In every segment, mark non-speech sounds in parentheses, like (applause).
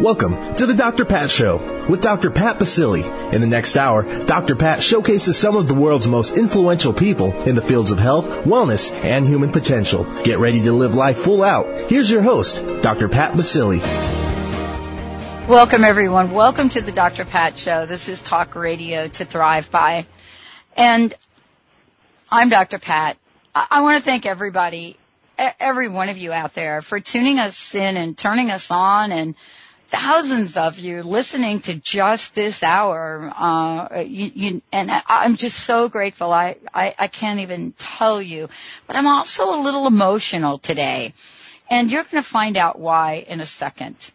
Welcome to the Dr. Pat Show with Dr. Pat Baccili. In the next hour, Dr. Pat showcases some of the world's most influential people in the fields of health, wellness, and human potential. Get ready to live life full out. Here's your host, Dr. Pat Baccili. Welcome, everyone. Welcome to the Dr. Pat Show. This is talk radio to thrive by. And I'm Dr. Pat. I, I want to thank everybody, every one of you out there for tuning us in and turning us on and thousands of you listening to just this hour. Uh, you, you, and I'm just so grateful. I, I, I can't even tell you, but I'm also a little emotional today. And you're going to find out why in a second.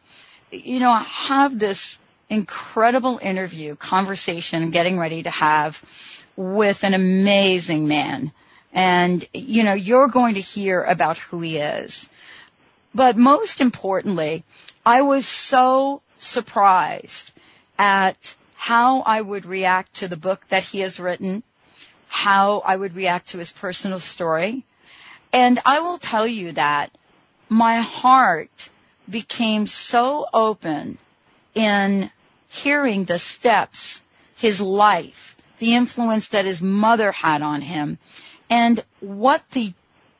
You know, I have this incredible interview, conversation getting ready to have with an amazing man. And, you know, you're going to hear about who he is. But most importantly, I was so surprised at how I would react to the book that he has written, how I would react to his personal story. And I will tell you that my heart became so open in hearing the steps, his life, the influence that his mother had on him, and what the,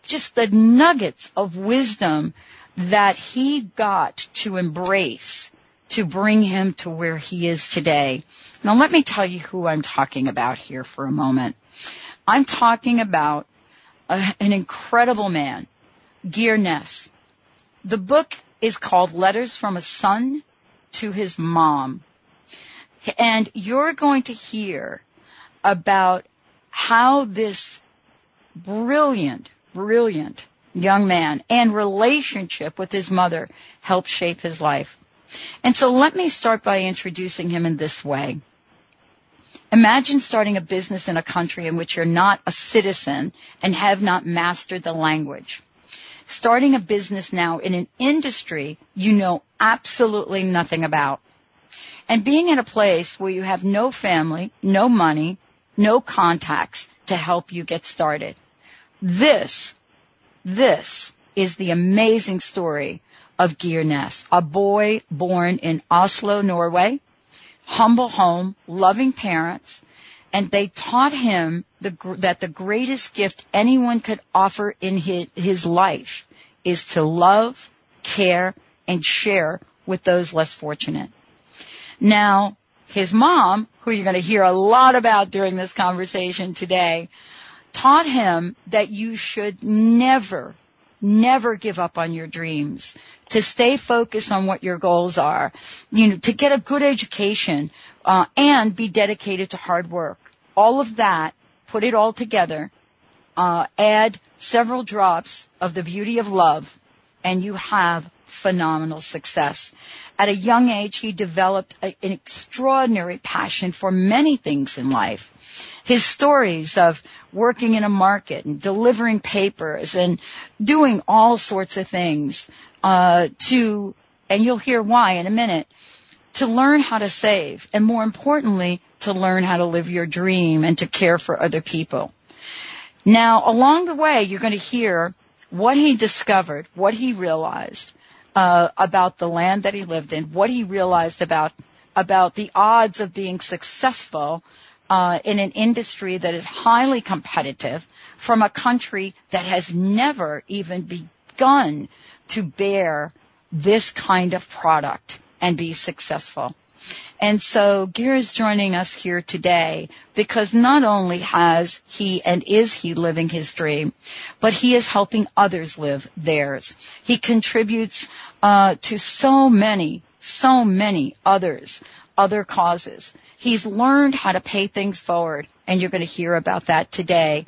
just the nuggets of wisdom that he got to embrace to bring him to where he is today. Now let me tell you who I'm talking about here for a moment. I'm talking about a, an incredible man, Geir Ness. The book is called Letters from a Son to His Mom. And you're going to hear about how this brilliant, brilliant young man and relationship with his mother helped shape his life. And so let me start by introducing him in this way. Imagine starting a business in a country in which you're not a citizen and have not mastered the language. Starting a business now in an industry you know absolutely nothing about. And being in a place where you have no family, no money, no contacts to help you get started. This this is the amazing story of Geir Ness, a boy born in Oslo, Norway, humble home, loving parents, and they taught him the, that the greatest gift anyone could offer in his, his life is to love, care, and share with those less fortunate. Now, his mom, who you're going to hear a lot about during this conversation today, taught him that you should never, never give up on your dreams, to stay focused on what your goals are, you know, to get a good education, uh, and be dedicated to hard work. All of that, put it all together, uh, add several drops of the beauty of love, and you have phenomenal success. At a young age, he developed a, an extraordinary passion for many things in life. His stories of working in a market and delivering papers and doing all sorts of things uh, to, and you'll hear why in a minute, to learn how to save, and more importantly, to learn how to live your dream and to care for other people. Now, along the way, you're going to hear what he discovered, what he realized uh, about the land that he lived in, what he realized about about the odds of being successful in an industry that is highly competitive from a country that has never even begun to bear this kind of product and be successful. And so Geir is joining us here today because not only has he and is he living his dream, but he is helping others live theirs. He contributes uh, to so many, so many others, other causes. He's learned how to pay things forward, and you're going to hear about that today.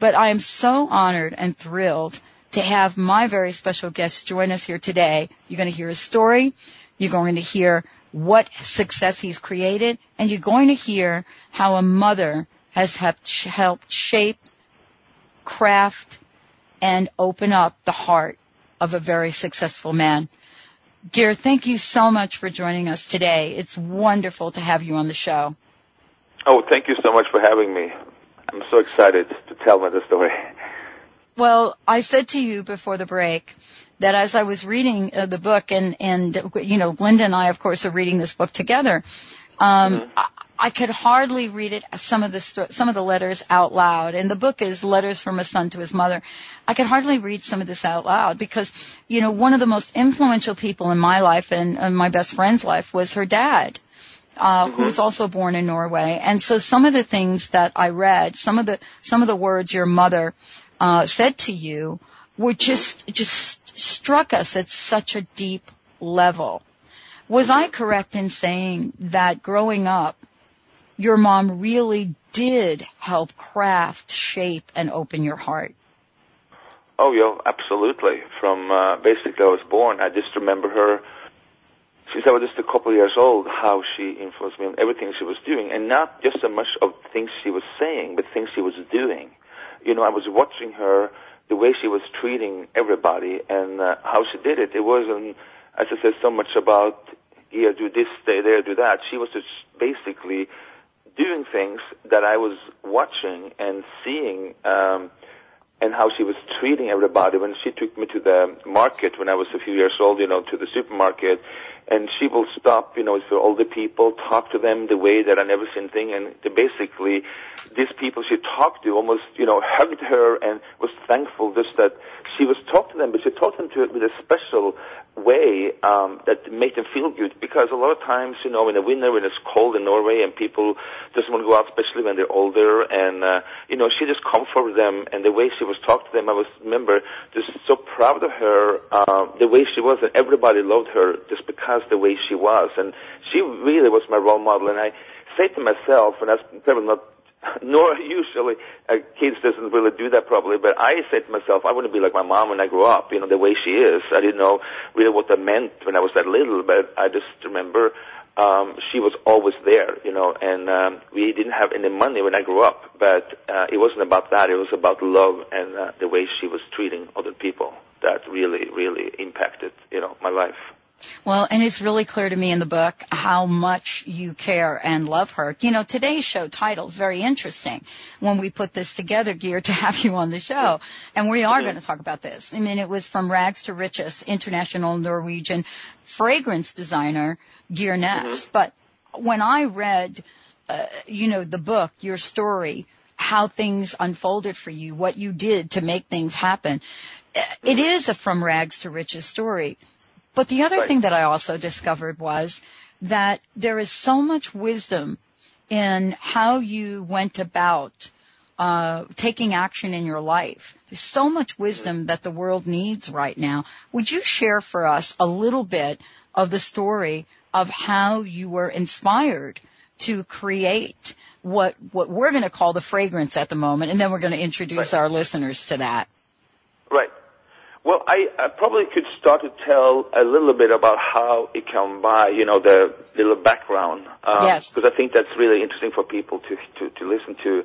But I am so honored and thrilled to have my very special guest join us here today. You're going to hear his story. You're going to hear what success he's created, and you're going to hear how a mother has helped shape, craft, and open up the heart of a very successful man. Geir, thank you so much for joining us today. It's wonderful to have you on the show. Oh, thank you so much for having me. I'm so excited to tell my story. Well, I said to you before the break that as I was reading uh, the book and, and, you know, Linda and I, of course, are reading this book together, um, mm-hmm. I, could hardly read it, some of the, some of the letters out loud. And the book is Letters from a Son to His Mother. I could hardly read some of this out loud because, you know, one of the most influential people in my life and, and my best friend's life was her dad. Uh, mm-hmm. who was also born in Norway. And so some of the things that I read, some of the, some of the words your mother, uh, said to you were just, just struck us at such a deep level. Was I correct in saying that growing up, your mom really did help craft, shape, and open your heart? Oh, yeah, absolutely. From uh, basically I was born, I just remember her since I was just a couple of years old, how she influenced me on everything she was doing, and not just so much of things she was saying, but things she was doing. You know, I was watching her, the way she was treating everybody, and uh, how she did it. It wasn't, as I said, so much about here, do this, stay there, do that. She was just basically doing things that I was watching and seeing. Um, and how she was treating everybody when she took me to the market when I was a few years old, you know, to the supermarket and she will stop, you know, the older people, talk to them the way that I never seen thing, and basically, these people she talked to almost, you know, hugged her and was thankful just that she was talking to them, but she talked them to it with a special way um, that made them feel good. Because a lot of times, you know, in the winter when it's cold in Norway and people just want to go out, especially when they're older, and uh, you know, she just comforted them. And the way she was talking to them, I was remember just so proud of her, uh, the way she was, and everybody loved her just because the way she was, and she really was my role model. And I say to myself, and that's probably not (laughs) nor usually uh, kids doesn't really do that probably, but I said to myself, I want to be like my mom when I grow up, you know, the way she is. I didn't know really what that meant when I was that little, but I just remember um, she was always there, you know, and um, we didn't have any money when I grew up, but uh, it wasn't about that. It was about love and uh, the way she was treating other people that really, really impacted, you know, my life. Well, and it's really clear to me in the book how much you care and love her. You know, today's show title is very interesting when we put this together, Geir, to have you on the show. And we are going to talk about this. I mean, it was from rags to riches, international Norwegian fragrance designer, Geir Ness. Mm-hmm. But when I read, uh, you know, the book, your story, how things unfolded for you, what you did to make things happen, it is a from rags to riches story but the other right. thing that I also discovered was that there is so much wisdom in how you went about uh, taking action in your life. There's so much wisdom that the world needs right now. Would you share for us a little bit of the story of how you were inspired to create what what we're going to call the fragrance at the moment, and then we're going to introduce right. our listeners to that. Right. Well, I, I probably could start to tell a little bit about how it came by, you know, the little background. Um, yes. Because I think that's really interesting for people to, to, to listen to.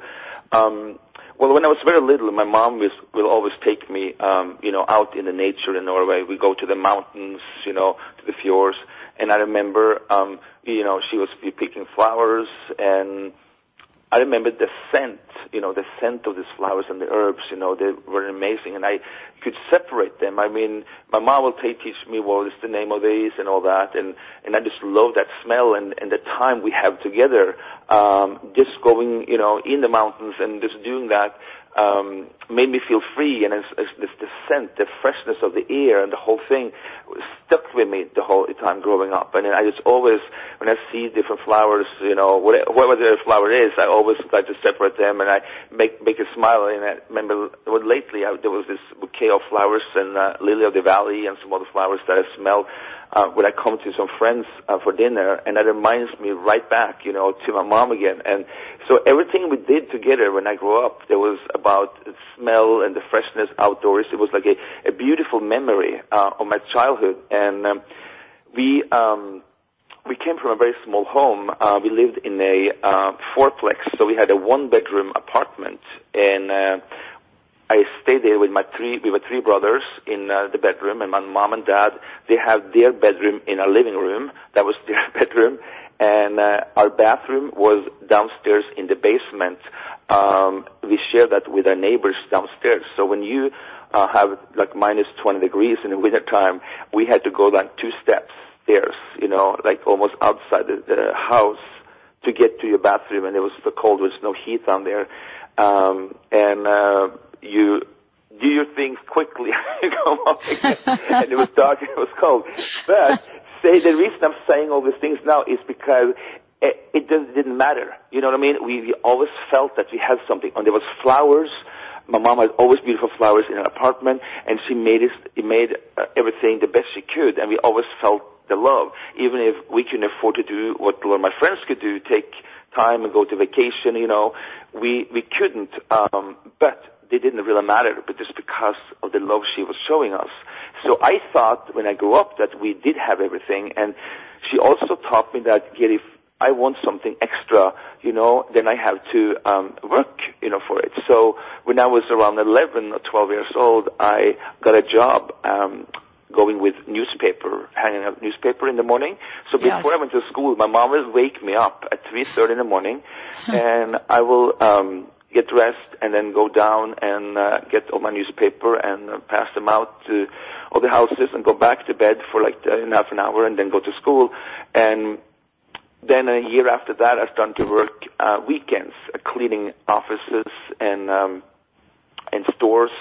Um, well, when I was very little, my mom was, will always take me, um, you know, out in the nature in Norway. We go to the mountains, you know, to the fjords. And I remember, um, you know, she was picking flowers and I remember the scent, you know, the scent of these flowers and the herbs, you know, they were amazing, and I could separate them. I mean, my mom will teach me what is the name of these and all that, and and I just love that smell and and the time we have together, um, just going, you know, in the mountains and just doing that um, made me feel free, and it's, it's, it's the scent, the freshness of the air, and the whole thing stuck with me the whole time growing up. And I just always, when I see different flowers, you know, whatever the flower is, I always like to separate them, and I make make a smile. And I remember well, lately I, there was this bouquet of flowers and uh, lily of the valley and some other flowers that I smelled uh, when I come to some friends uh, for dinner, and that reminds me right back, you know, to my mom again. And so everything we did together when I grew up, there was about smell and the freshness outdoors. It was like a, a beautiful memory uh, of my childhood, and um, we. Um, we came from a very small home. Uh, we lived in a uh, fourplex, so we had a one-bedroom apartment, and uh, I stayed there with my three, we were three brothers in uh, the bedroom, and my mom and dad, they had their bedroom in our living room. That was (laughs) their bedroom, and uh, our bathroom was downstairs in the basement. Um, we shared that with our neighbors downstairs. So when you uh, have like minus 20 degrees in the (laughs) winter time, we had to go down two steps stairs, you know, like almost outside the, the house to get to your bathroom, and it was so cold. There was no heat down there, um, and uh, you do your things quickly. (laughs) you come up again, (laughs) and it was dark and it was cold. But say the reason I'm saying all these things now is because it, it didn't matter. You know what I mean? We, we always felt that we had something, and there was flowers. My mom had always beautiful flowers in her apartment, and she made it, made uh, everything the best she could, and we always felt the love. Even if we couldn't afford to do what a lot of my friends could do, take time and go to vacation, you know, we we couldn't. Um, but it didn't really matter, but just because of the love she was showing us. So I thought when I grew up that we did have everything, and she also taught me that if I want something extra, you know, then I have to um, work, you know, for it. So when I was around 11 or 12 years old, I got a job um, going with newspaper, hanging out newspaper in the morning. So before yes. I went to school, my mom would wake me up at 3.30 in the morning (laughs) and I will, um, get dressed and then go down and uh, get all my newspaper and uh, pass them out to all the houses and go back to bed for like uh, half an hour and then go to school. And then a year after that, I started to work uh, weekends, uh, cleaning offices and um, and stores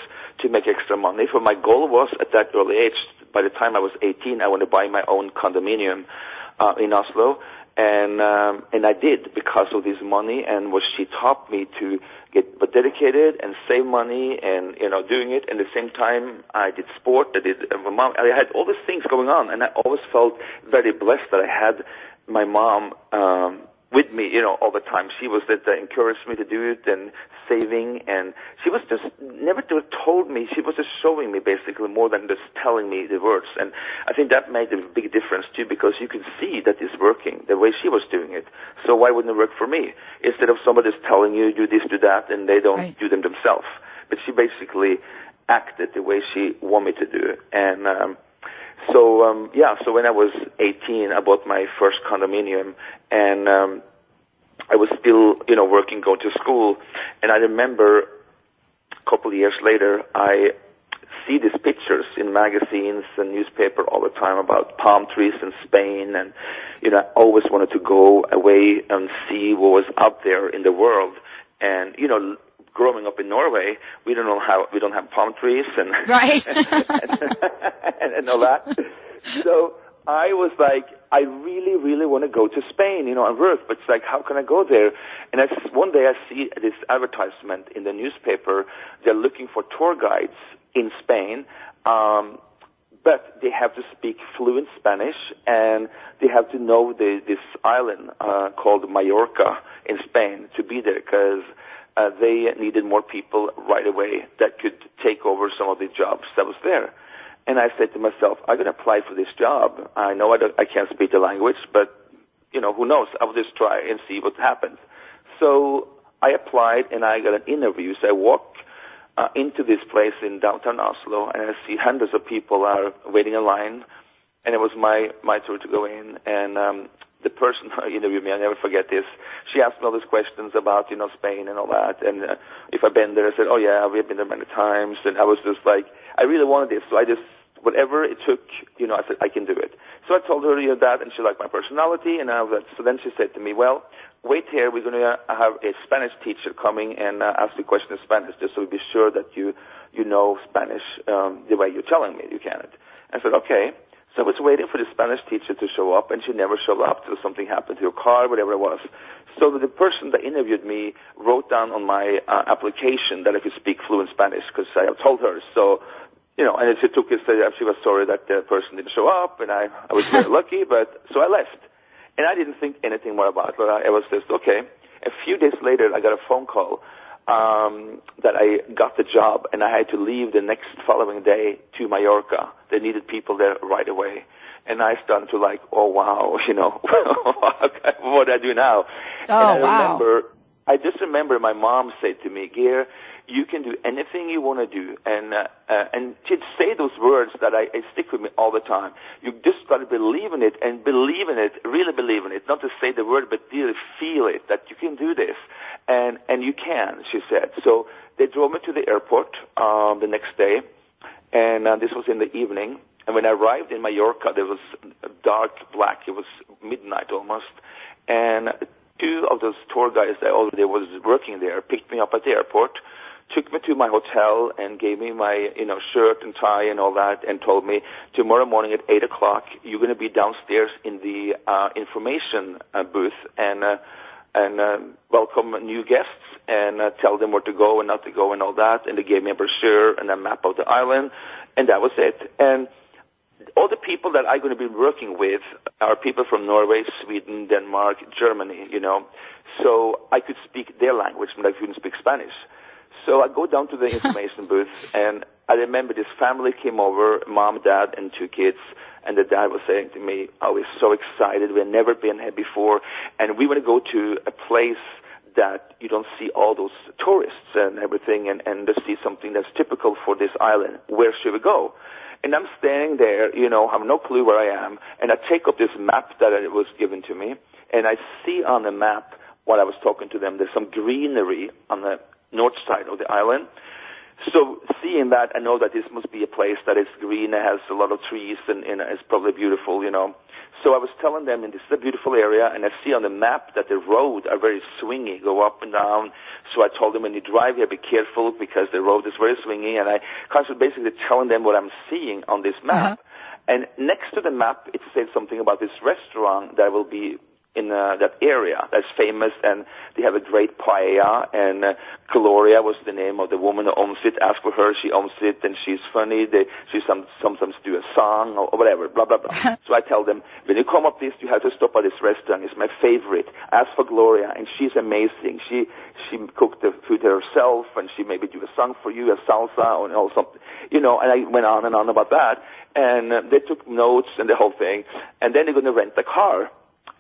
to make extra money. For my goal was at that early age, by the time I was 18, I wanted to buy my own condominium uh, in Oslo, and um, and I did because of this money and what she taught me to get but dedicated and save money and you know doing it. And at the same time, I did sport. I did. Mom. I had all these things going on, and I always felt very blessed that I had my mom. Um, with me, you know, all the time. She was that, encouraged me to do it and saving and she was just never told me she was just showing me basically more than just telling me the words and i think that made a big difference too because you can see that it's working the way she was doing it so why wouldn't it work for me instead of somebody just telling you do this do that and they don't right. do them themselves but she basically acted the way she wanted me to do and um so um yeah so when i was 18 i bought my first condominium and um I was still, you know, working, going to school, and I remember a couple of years later, I see these pictures in magazines and newspaper all the time about palm trees in Spain, and you know, I always wanted to go away and see what was out there in the world, and you know. Growing up in Norway, we don't know how we don't have palm trees and (laughs) right (laughs) and, and, all that. So I was like, I really, really want to go to Spain, you know, and work, but it's like, how can I go there? And I, one day I see this advertisement in the newspaper. They're looking for tour guides in Spain, um, but they have to speak fluent Spanish and they have to know the, this island uh, called Mallorca in Spain to be there because uh, they needed more people right away that could take over some of the jobs that was there. And I said to myself, I'm going to apply for this job. I know I, don't, I can't speak the language, but you know, who knows? I'll just try and see what happens. So I applied and I got an interview. So I walk uh, into this place in downtown Oslo and I see hundreds of people are waiting in line. And it was my, my turn to go in. And, um, the person who interviewed me, I never forget this. She asked me all these questions about, you know, Spain and all that. And uh, if I've been there, I said, oh yeah, we've been there many times. And I was just like, I really wanted this. So I just, whatever it took, you know, I said, I can do it. So I told her you know, that and she liked my personality and I was, so then she said to me, well, wait here, we're going to have a Spanish teacher coming and uh, ask you questions in Spanish just so we be sure that you, you know Spanish, um, the way you're telling me you can. It. I said, okay. So I was waiting for the Spanish teacher to show up, and she never showed up till something happened to her car, whatever it was. So the person that interviewed me wrote down on my uh, application that I could speak fluent Spanish because I had told her. So, you know, and she took it, so she was sorry that the person didn't show up, and I, I was very (laughs) lucky, but so I left. And I didn't think anything more about it. I was just, okay. A few days later, I got a phone call um, that I got the job, and I had to leave the next following day to Mallorca. They needed people there right away, and I started to like, oh wow, (laughs) you know, (laughs) what do I do now? Oh and I wow! Remember, I just remember my mom said to me, "Geir, you can do anything you want to do. And, uh, uh, and she'd say those words that I, I stick with me all the time. You just got to believe in it and believe in it, really believe in it. Not to say the word, but really feel it, that you can do this. And, and you can, she said. So they drove me to the airport, um, the next day. And uh, this was in the evening. And when I arrived in Mallorca, there was dark black. It was midnight almost. And two of those tour guys that already was working there picked me up at the airport, took me to my hotel, and gave me my you know shirt and tie and all that, and told me tomorrow morning at eight o'clock you're going to be downstairs in the uh, information uh, booth and uh, and uh, welcome new guests and uh, tell them where to go and not to go and all that. And they gave me a brochure and a map of the island, and that was it. And all the people that I'm going to be working with are people from Norway, Sweden, Denmark, Germany, you know. So I could speak their language, but I couldn't speak Spanish. So I go down to the (laughs) information booth, and I remember this family came over, mom, dad, and two kids. And the dad was saying to me, "I was so excited. We've never been here before, and we want to go to a place that you don't see all those tourists and everything, and and to see something that's typical for this island. Where should we go?" And I'm standing there, you know, have no clue where I am, and I take up this map that was given to me, and I see on the map while I was talking to them, there's some greenery on the north side of the island. So seeing that, I know that this must be a place that is green, it has a lot of trees, and, and it's probably beautiful, you know. So I was telling them, and this is a beautiful area, and I see on the map that the roads are very swingy, go up and down. So I told them, when you drive here, be careful because the road is very swingy, and I constantly basically telling them what I'm seeing on this map. Uh-huh. And next to the map, it said something about this restaurant that will be in uh, that area that's famous, and they have a great paella. And uh, Gloria was the name of the woman who owns it. Ask for her; she owns it, and she's funny. They she some, sometimes do a song or, or whatever. Blah blah blah. (laughs) so I tell them when you come up this, you have to stop at this restaurant. It's my favorite. Ask for Gloria, and she's amazing. She she cooked the food herself, and she maybe do a song for you, a salsa or, or something. You know, and I went on and on about that. And uh, they took notes and the whole thing. And then they're going to rent the car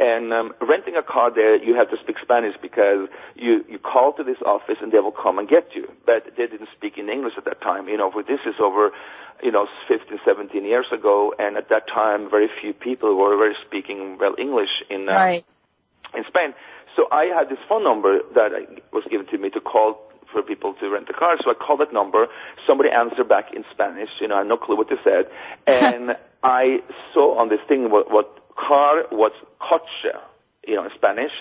and um, renting a car there, you have to speak Spanish because you, you call to this office and they will come and get you. But they didn't speak in English at that time. You know, for this is over, you know, 15, 17 years ago. And at that time, very few people were very speaking well English in, uh, right. in Spain. So I had this phone number that was given to me to call for people to rent a car. So I called that number. Somebody answered back in Spanish. You know, I had no clue what they said. (laughs) And I saw on this thing what, what car was coche, you know, in Spanish,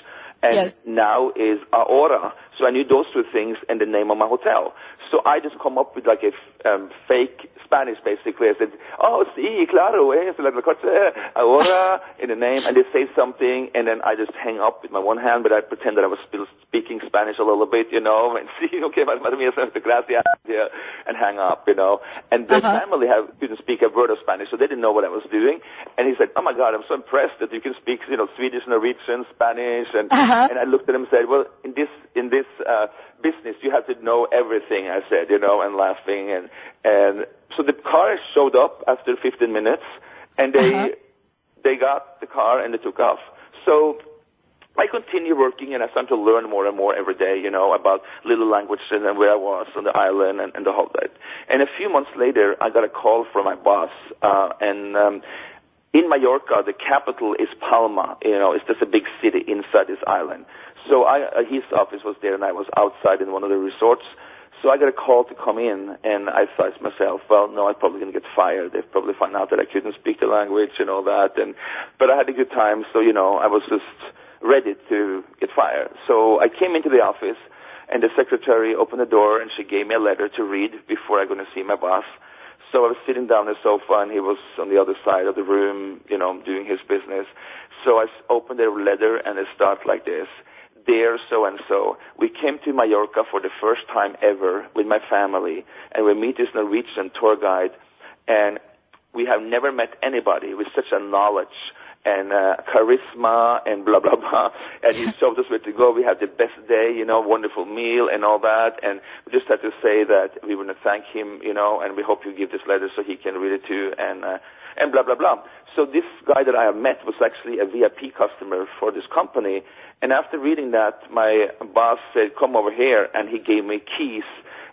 and yes. now is ahora. So I knew those two things and the name of my hotel. So I just come up with like a um, fake Spanish basically. I said, oh, sí, claro, eh, like the coche, ahora, in the name, and they say something, and then I just hang up with my one hand, but I pretend that I was still speaking Spanish a little bit, you know, and (laughs) see, okay, madam mía, gracias, yeah, and hang up, you know. And the uh-huh. family have, didn't speak a word of Spanish, so they didn't know what I was doing. And he said, oh my God, I'm so impressed that you can speak, you know, Swedish, Norwegian, Spanish, and, uh-huh. and I looked at him and said, well, in this, in this, uh, business, you have to know everything, I said, you know, and laughing and, and so the car showed up after 15 minutes and they, uh-huh. they got the car and they took off. So I continue working and I started to learn more and more every day, you know, about little languages and where I was on the island and, and the whole bit. And a few months later, I got a call from my boss, uh, and, um, in Mallorca, the capital is Palma. You know, it's just a big city inside this island. So I, uh, his office was there, and I was outside in one of the resorts. So I got a call to come in, and I thought to myself, well, no, I'm probably going to get fired. They've probably found out that I couldn't speak the language and all that. And but I had a good time, so you know, I was just ready to get fired. So I came into the office, and the secretary opened the door, and she gave me a letter to read before I'm going to see my boss. So I was sitting down on the sofa, and he was on the other side of the room, you know, doing his business. So I opened the letter, and it started like this dear so and so. We came to Mallorca for the first time ever with my family, and we meet this Norwegian tour guide, and we have never met anybody with such a knowledge and uh, charisma and blah blah blah. (laughs) And he (laughs) showed us where to go. We had the best day, you know, wonderful meal and all that. And we just had to say that we want to thank him, you know, and we hope you give this letter so he can read it too. And uh, and blah blah blah. So this guy that I have met was actually a VIP customer for this company, and after reading that, my boss said, come over here, and he gave me keys,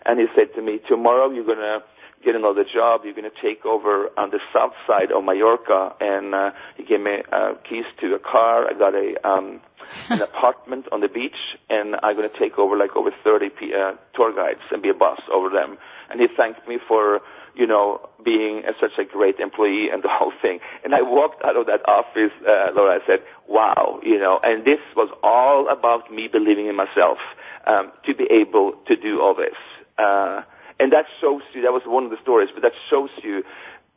and he said to me, tomorrow you're going to get another job. You're going to take over on the south side of Mallorca, and uh, he gave me uh, keys to a car. I got a um, (laughs) an apartment on the beach, and I'm going to take over like over 30 p- uh, tour guides and be a boss over them. And he thanked me for you know, being a, such a great employee and the whole thing. And I walked out of that office, uh, Laura, I said, wow, you know, and this was all about me believing in myself, um, to be able to do all this. Uh, and that shows you, that was one of the stories, but that shows you,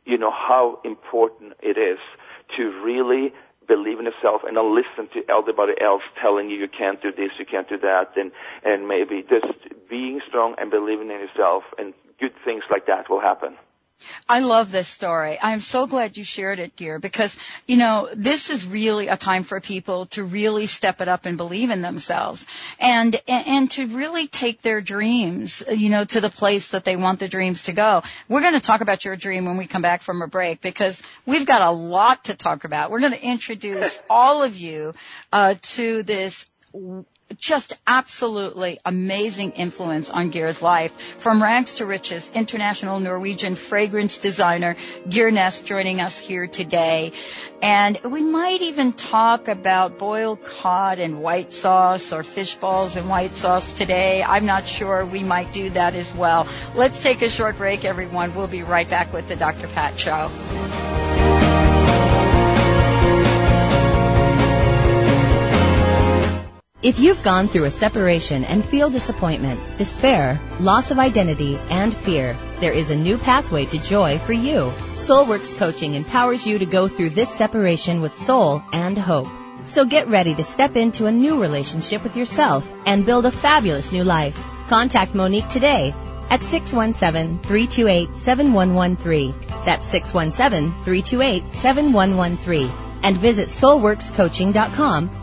you know, how important it is to really believe in yourself and not listen to everybody else telling you you can't do this, you can't do that, and, and maybe just being strong and believing in yourself and good things like that will happen. I love this story. I'm so glad you shared it, Geir, because, you know, this is really a time for people to really step it up and believe in themselves and, and to really take their dreams, you know, to the place that they want the dreams to go. We're going to talk about your dream when we come back from a break because we've got a lot to talk about. We're going to introduce (laughs) all of you, uh, to this just absolutely amazing influence on Geir's life. From rags to riches, international Norwegian fragrance designer Geir Ness joining us here today. And we might even talk about boiled cod and white sauce or fish balls and white sauce today. I'm not sure. We might do that as well. Let's take a short break, everyone. We'll be right back with the Dr. Pat Show. If you've gone through a separation and feel disappointment, despair, loss of identity, and fear, there is a new pathway to joy for you. Soulworks Coaching empowers you to go through this separation with soul and hope. So get ready to step into a new relationship with yourself and build a fabulous new life. Contact Monique today at 617-328-7113. That's 617-328-7113. And visit soulworkscoaching.com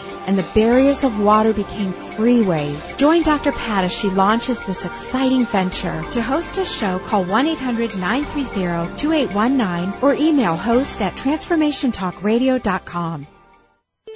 and the barriers of water became freeways. Join Dr. Pat as she launches this exciting venture. To host a show, call 1-800-930-2819 or email host at transformationtalkradio.com.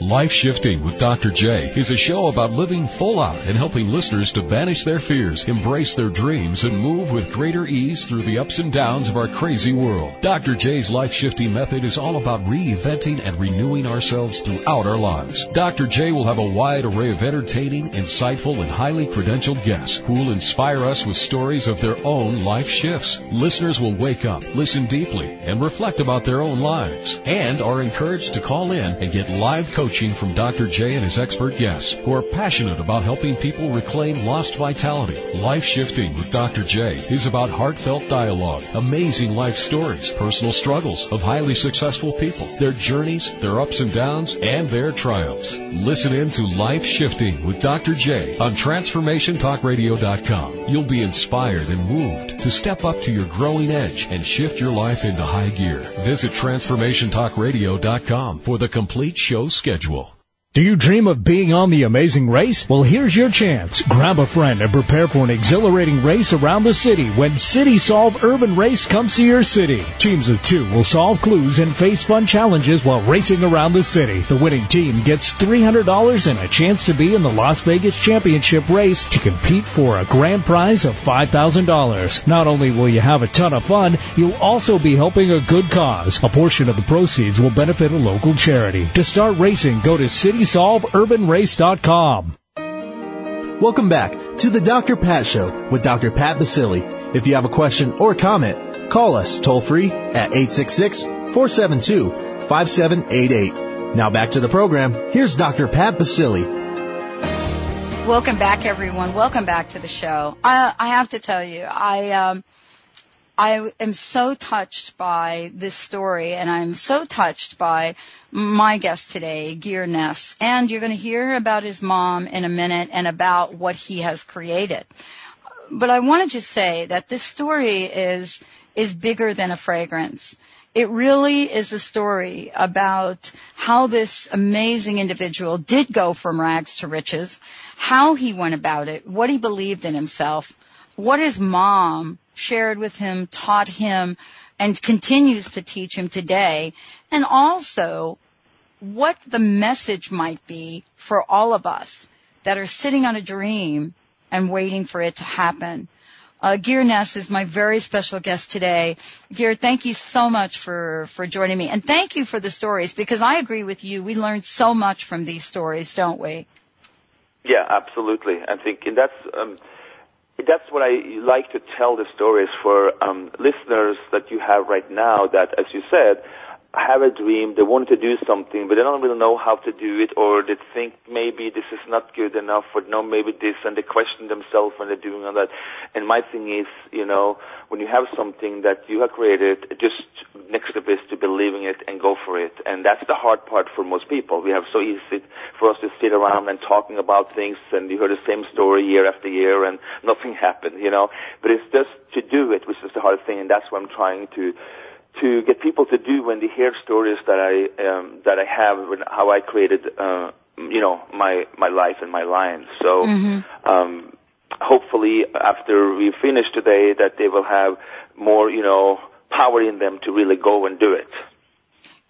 Life Shifting with Dr. J is a show about living full out and helping listeners to banish their fears, embrace their dreams, and move with greater ease through the ups and downs of our crazy world. Dr. J's Life Shifting method is all about reinventing and renewing ourselves throughout our lives. Dr. J will have a wide array of entertaining, insightful, and highly credentialed guests who will inspire us with stories of their own life shifts. Listeners will wake up, listen deeply, and reflect about their own lives, and are encouraged to call in and get live coaching coaching from Dr. J and his expert guests who are passionate about helping people reclaim lost vitality. Life Shifting with Dr. J is about heartfelt dialogue, amazing life stories, personal struggles of highly successful people, their journeys, their ups and downs, and their triumphs. Listen in to Life Shifting with Dr. J on TransformationTalkRadio.com. You'll be inspired and moved to step up to your growing edge and shift your life into high gear. Visit TransformationTalkRadio.com for the complete show schedule schedule. Do you dream of being on the amazing race? Well, here's your chance. Grab a friend and prepare for an exhilarating race around the city when City Solve Urban Race comes to your city. Teams of two will solve clues and face fun challenges while racing around the city. The winning team gets $300 and a chance to be in the Las Vegas Championship race to compete for a grand prize of $5,000. Not only will you have a ton of fun, you'll also be helping a good cause. A portion of the proceeds will benefit a local charity. To start racing, go to City solveurbanrace.com. Welcome back to the Dr. Pat Show with Dr. Pat Baccili. If you have a question or comment, call us toll free at 866-472-5788. Now back to the program. Here's Dr. Pat Baccili. Welcome back, everyone. Welcome back to the show. I, I have to tell you, I, um, I am so touched by this story and I'm so touched by my guest today, Geir Ness. And you're going to hear about his mom in a minute and about what he has created. But I want to just say that this story is, is bigger than a fragrance. It really is a story about how this amazing individual did go from rags to riches, how he went about it, what he believed in himself, what his mom shared with him, taught him, and continues to teach him today, and also what the message might be for all of us that are sitting on a dream and waiting for it to happen. Uh, Geir Ness is my very special guest today. Geir, thank you so much for, for joining me. And thank you for the stories because I agree with you. We learn so much from these stories, don't we? Yeah, absolutely. I think and that's, um, that's what I like to tell the stories for um, listeners that you have right now. That, as you said, have a dream, they want to do something, but they don't really know how to do it, or they think maybe this is not good enough, or no, maybe this, and they question themselves when they're doing all that. And my thing is, you know, when you have something that you have created, just next step is to believe in it and go for it. And that's the hard part for most people. We have so easy for us to sit around and talking about things, and you hear the same story year after year, and (laughs) nothing happened, you know. But it's just to do it, which is the hard thing, and that's what I'm trying to to get people to do when they hear stories that I um, that I have and how I created uh, you know my my life and my lines. So mm-hmm. um, hopefully after we finish today, that they will have more you know power in them to really go and do it.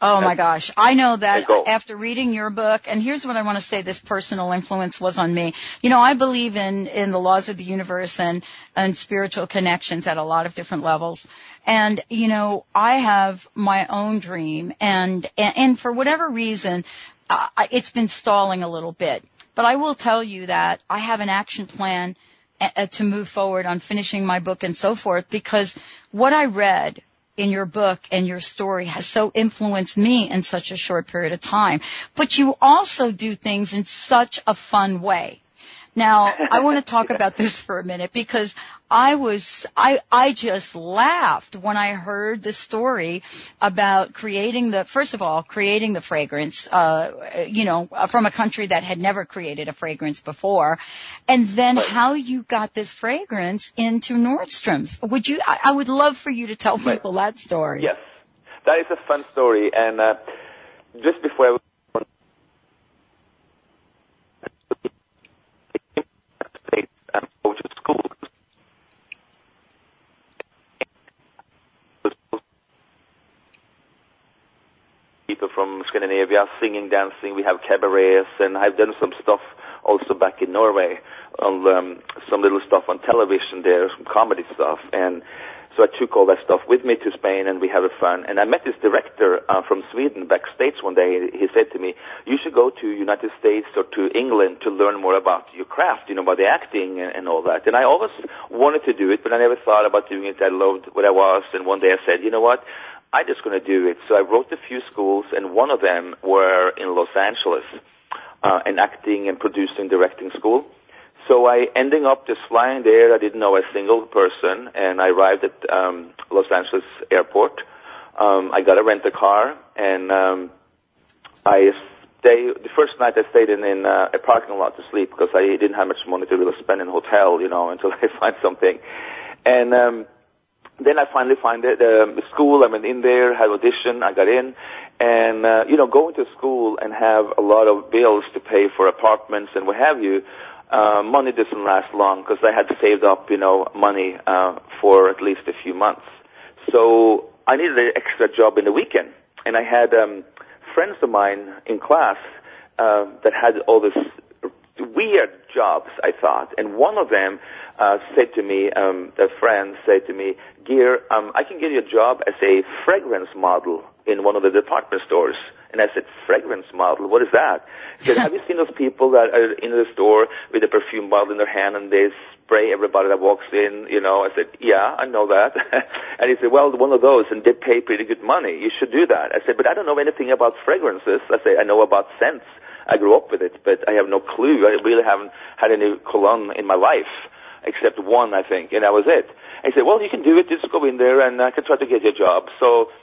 Oh my gosh. I know that after reading your book, and here's what I want to say this personal influence was on me. You know, I believe in, in the laws of the universe and, and spiritual connections at a lot of different levels. And, you know, I have my own dream and, and for whatever reason, uh, it's been stalling a little bit. But I will tell you that I have an action plan uh, to move forward on finishing my book and so forth because what I read in your book and your story has so influenced me in such a short period of time. But you also do things in such a fun way. Now, (laughs) I want to talk about this for a minute because I was, I, I just laughed when I heard the story about creating the, first of all, creating the fragrance, uh, you know, from a country that had never created a fragrance before. And then how you got this fragrance into Nordstrom's. Would you, I, I would love for you to tell people that story. Yes. That is a fun story. And, uh, just before I people from Scandinavia singing, dancing. We have cabarets, and I've done some stuff also back in Norway on um, some little stuff on television there, some comedy stuff, and so I took all that stuff with me to Spain, and we had a fun. And I met this director uh, from Sweden backstage one day. He said to me, "You should go to United States or to England to learn more about your craft, you know, about the acting and, and all that." And I always wanted to do it, but I never thought about doing it. I loved what I was, and one day I said, "You know what? I'm just going to do it." So I wrote a few schools, and one of them were in Los Angeles, uh, an acting and producing directing school. So I ending up just flying there. I didn't know a single person, and I arrived at um, Los Angeles airport. Um, I got a rent a car, and um, I stay. The first night I stayed in, in uh, a parking lot to sleep because I didn't have much money to really spend in hotel, you know, (laughs) until I find something. And um, then I finally find it, the school. I went in there, had audition, I got in, and uh, you know, going to school and have a lot of bills to pay for apartments and what have you uh, money doesn't last long because I had saved up, you know, money uh, for at least a few months. So I needed an extra job in the weekend, and I had um, friends of mine in class uh, that had all this weird jobs. I thought, and one of them uh, said to me, um, a friend said to me, "Geir, um, I can get you a job as a fragrance model in one of the department stores." And I said, fragrance model, what is that? He said, have you seen those people that are in the store with a perfume bottle in their hand and they spray everybody that walks in, you know? I said, yeah, I know that. (laughs) and he said, well, one of those, and they pay pretty good money. You should do that. I said, but I don't know anything about fragrances. I said, I know about scents. I grew up with it, but I have no clue. I really haven't had any cologne in my life, except one, I think, and that was it. he said, well, you can do it. Just go in there and I can try to get you a job. So,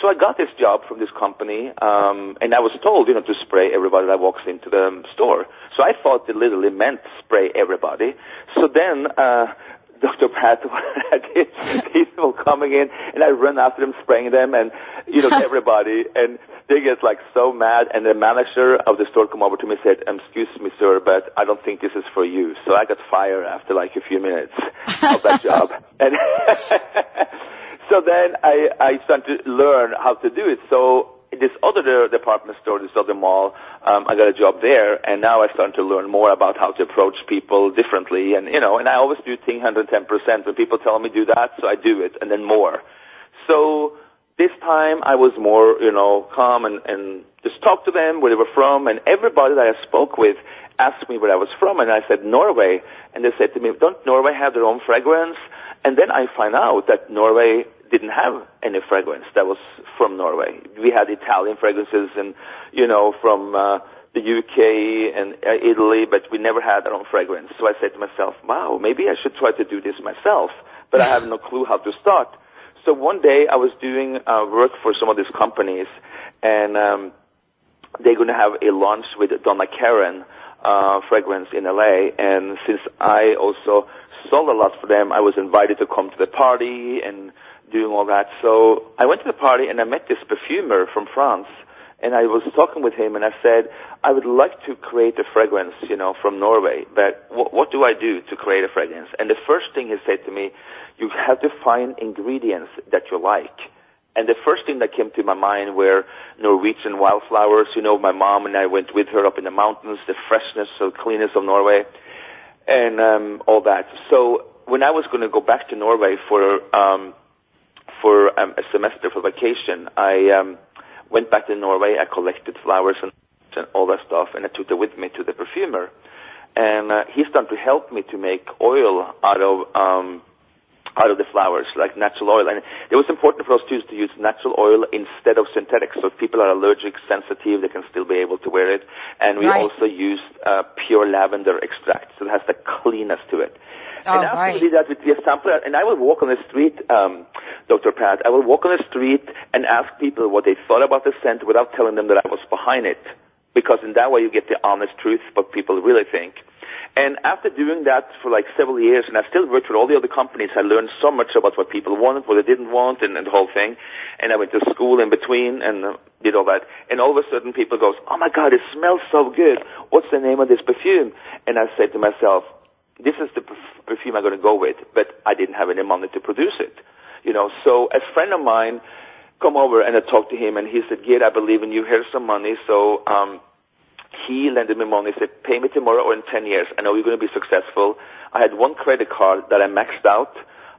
so I got this job from this company, um, and I was told, you know, to spray everybody that walks into the store. So I thought it literally meant spray everybody. So then, uh, (laughs) Dr. Pat (laughs) had people coming in, and I run after them, spraying them, and you know (laughs) everybody, and they get like so mad. And the manager of the store come over to me and said, um, "Excuse me, sir, but I don't think this is for you." So I got fired after like a few minutes of that job, and so then I I started to learn how to do it. So this other department store, this other mall, um, I got a job there, and now I started to learn more about how to approach people differently, and you know, and I always do thing 110%. When people tell me do that, so I do it, and then more. So this time I was more, you know, calm and, and just talk to them where they were from, and everybody that I spoke with asked me where I was from, and I said Norway, and they said to me, don't Norway have their own fragrance? And then I find out that Norway didn't have any fragrance that was from Norway. We had Italian fragrances and, you know, from uh, the UK and uh, Italy, but we never had our own fragrance. So I said to myself, wow, maybe I should try to do this myself, but I have no clue how to start. So one day I was doing uh, work for some of these companies, and um, they're going to have a launch with Donna Karan uh, fragrance in LA. And since I also sold a lot for them, I was invited to come to the party and doing all that. So I went to the party and I met this perfumer from France. And I was talking with him and I said, I would like to create a fragrance, you know, from Norway, but what, what do I do to create a fragrance? And the first thing he said to me, you have to find ingredients that you like. And the first thing that came to my mind were Norwegian wildflowers. You know, my mom and I went with her up in the mountains, the freshness, the cleanness of Norway, and um, all that. So when I was going to go back to Norway for um, for um, a semester for vacation, I um, went back to Norway. I collected flowers and, and all that stuff, and I took it with me to the perfumer. And uh, he started to help me to make oil out of um, out of the flowers, like natural oil. And it was important for us too to use natural oil instead of synthetic. So if people are allergic, sensitive, they can still be able to wear it. And we Right. also used uh, pure lavender extract, so it has the cleanness to it. Oh, and after right. we did that with the sampler, and I will walk on the street, um, Dr. Pat, I will walk on the street and ask people what they thought about the scent without telling them that I was behind it. Because in that way you get the honest truth, what people really think. And after doing that for like several years, and I still worked with all the other companies, I learned so much about what people wanted, what they didn't want, and, and the whole thing. And I went to school in between and uh, did all that. And all of a sudden people goes, oh my god, it smells so good. What's the name of this perfume? And I said to myself, this is the perf- perfume I'm going to go with, but I didn't have any money to produce it. You know, so a friend of mine come over and I talked to him and he said, Gid, I believe in you. Here's some money. So, um, he lended me money, said, pay me tomorrow or in 10 years. I know you're going to be successful. I had one credit card that I maxed out.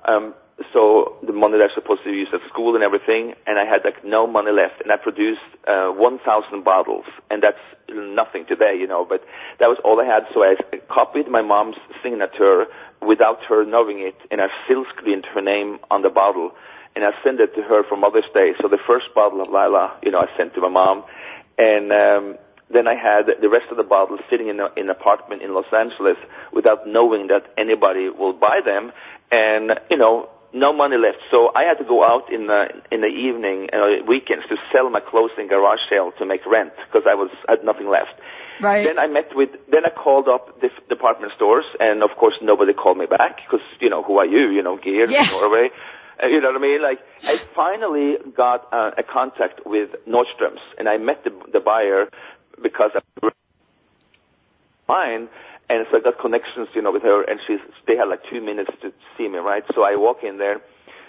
Um, so the money that I was supposed to use at school and everything, and I had like no money left, and I produced uh, 1,000 bottles, and that's nothing today, you know. But that was all I had. So I copied my mom's signature without her knowing it, and I still screened her name on the bottle, and I sent it to her for Mother's Day. So the first bottle of Laila, you know, I sent to my mom, and um, then I had the rest of the bottles sitting in, a, in an apartment in Los Angeles without knowing that anybody will buy them, and you know, no money left. So I had to go out in the in the evening, uh, weekends, to sell my clothes in garage sale to make rent because I was had nothing left. Right. Then I met with, then I called up the department stores, and of course nobody called me back because you know who are you? You know, Geir, Yeah. Norway. Uh, You know what I mean? Like, I finally got uh, a contact with Nordstrom's, and I met the, the buyer because I mine, and so I got connections, you know, with her, and she's they had like two minutes to see me, right? So I walk in there,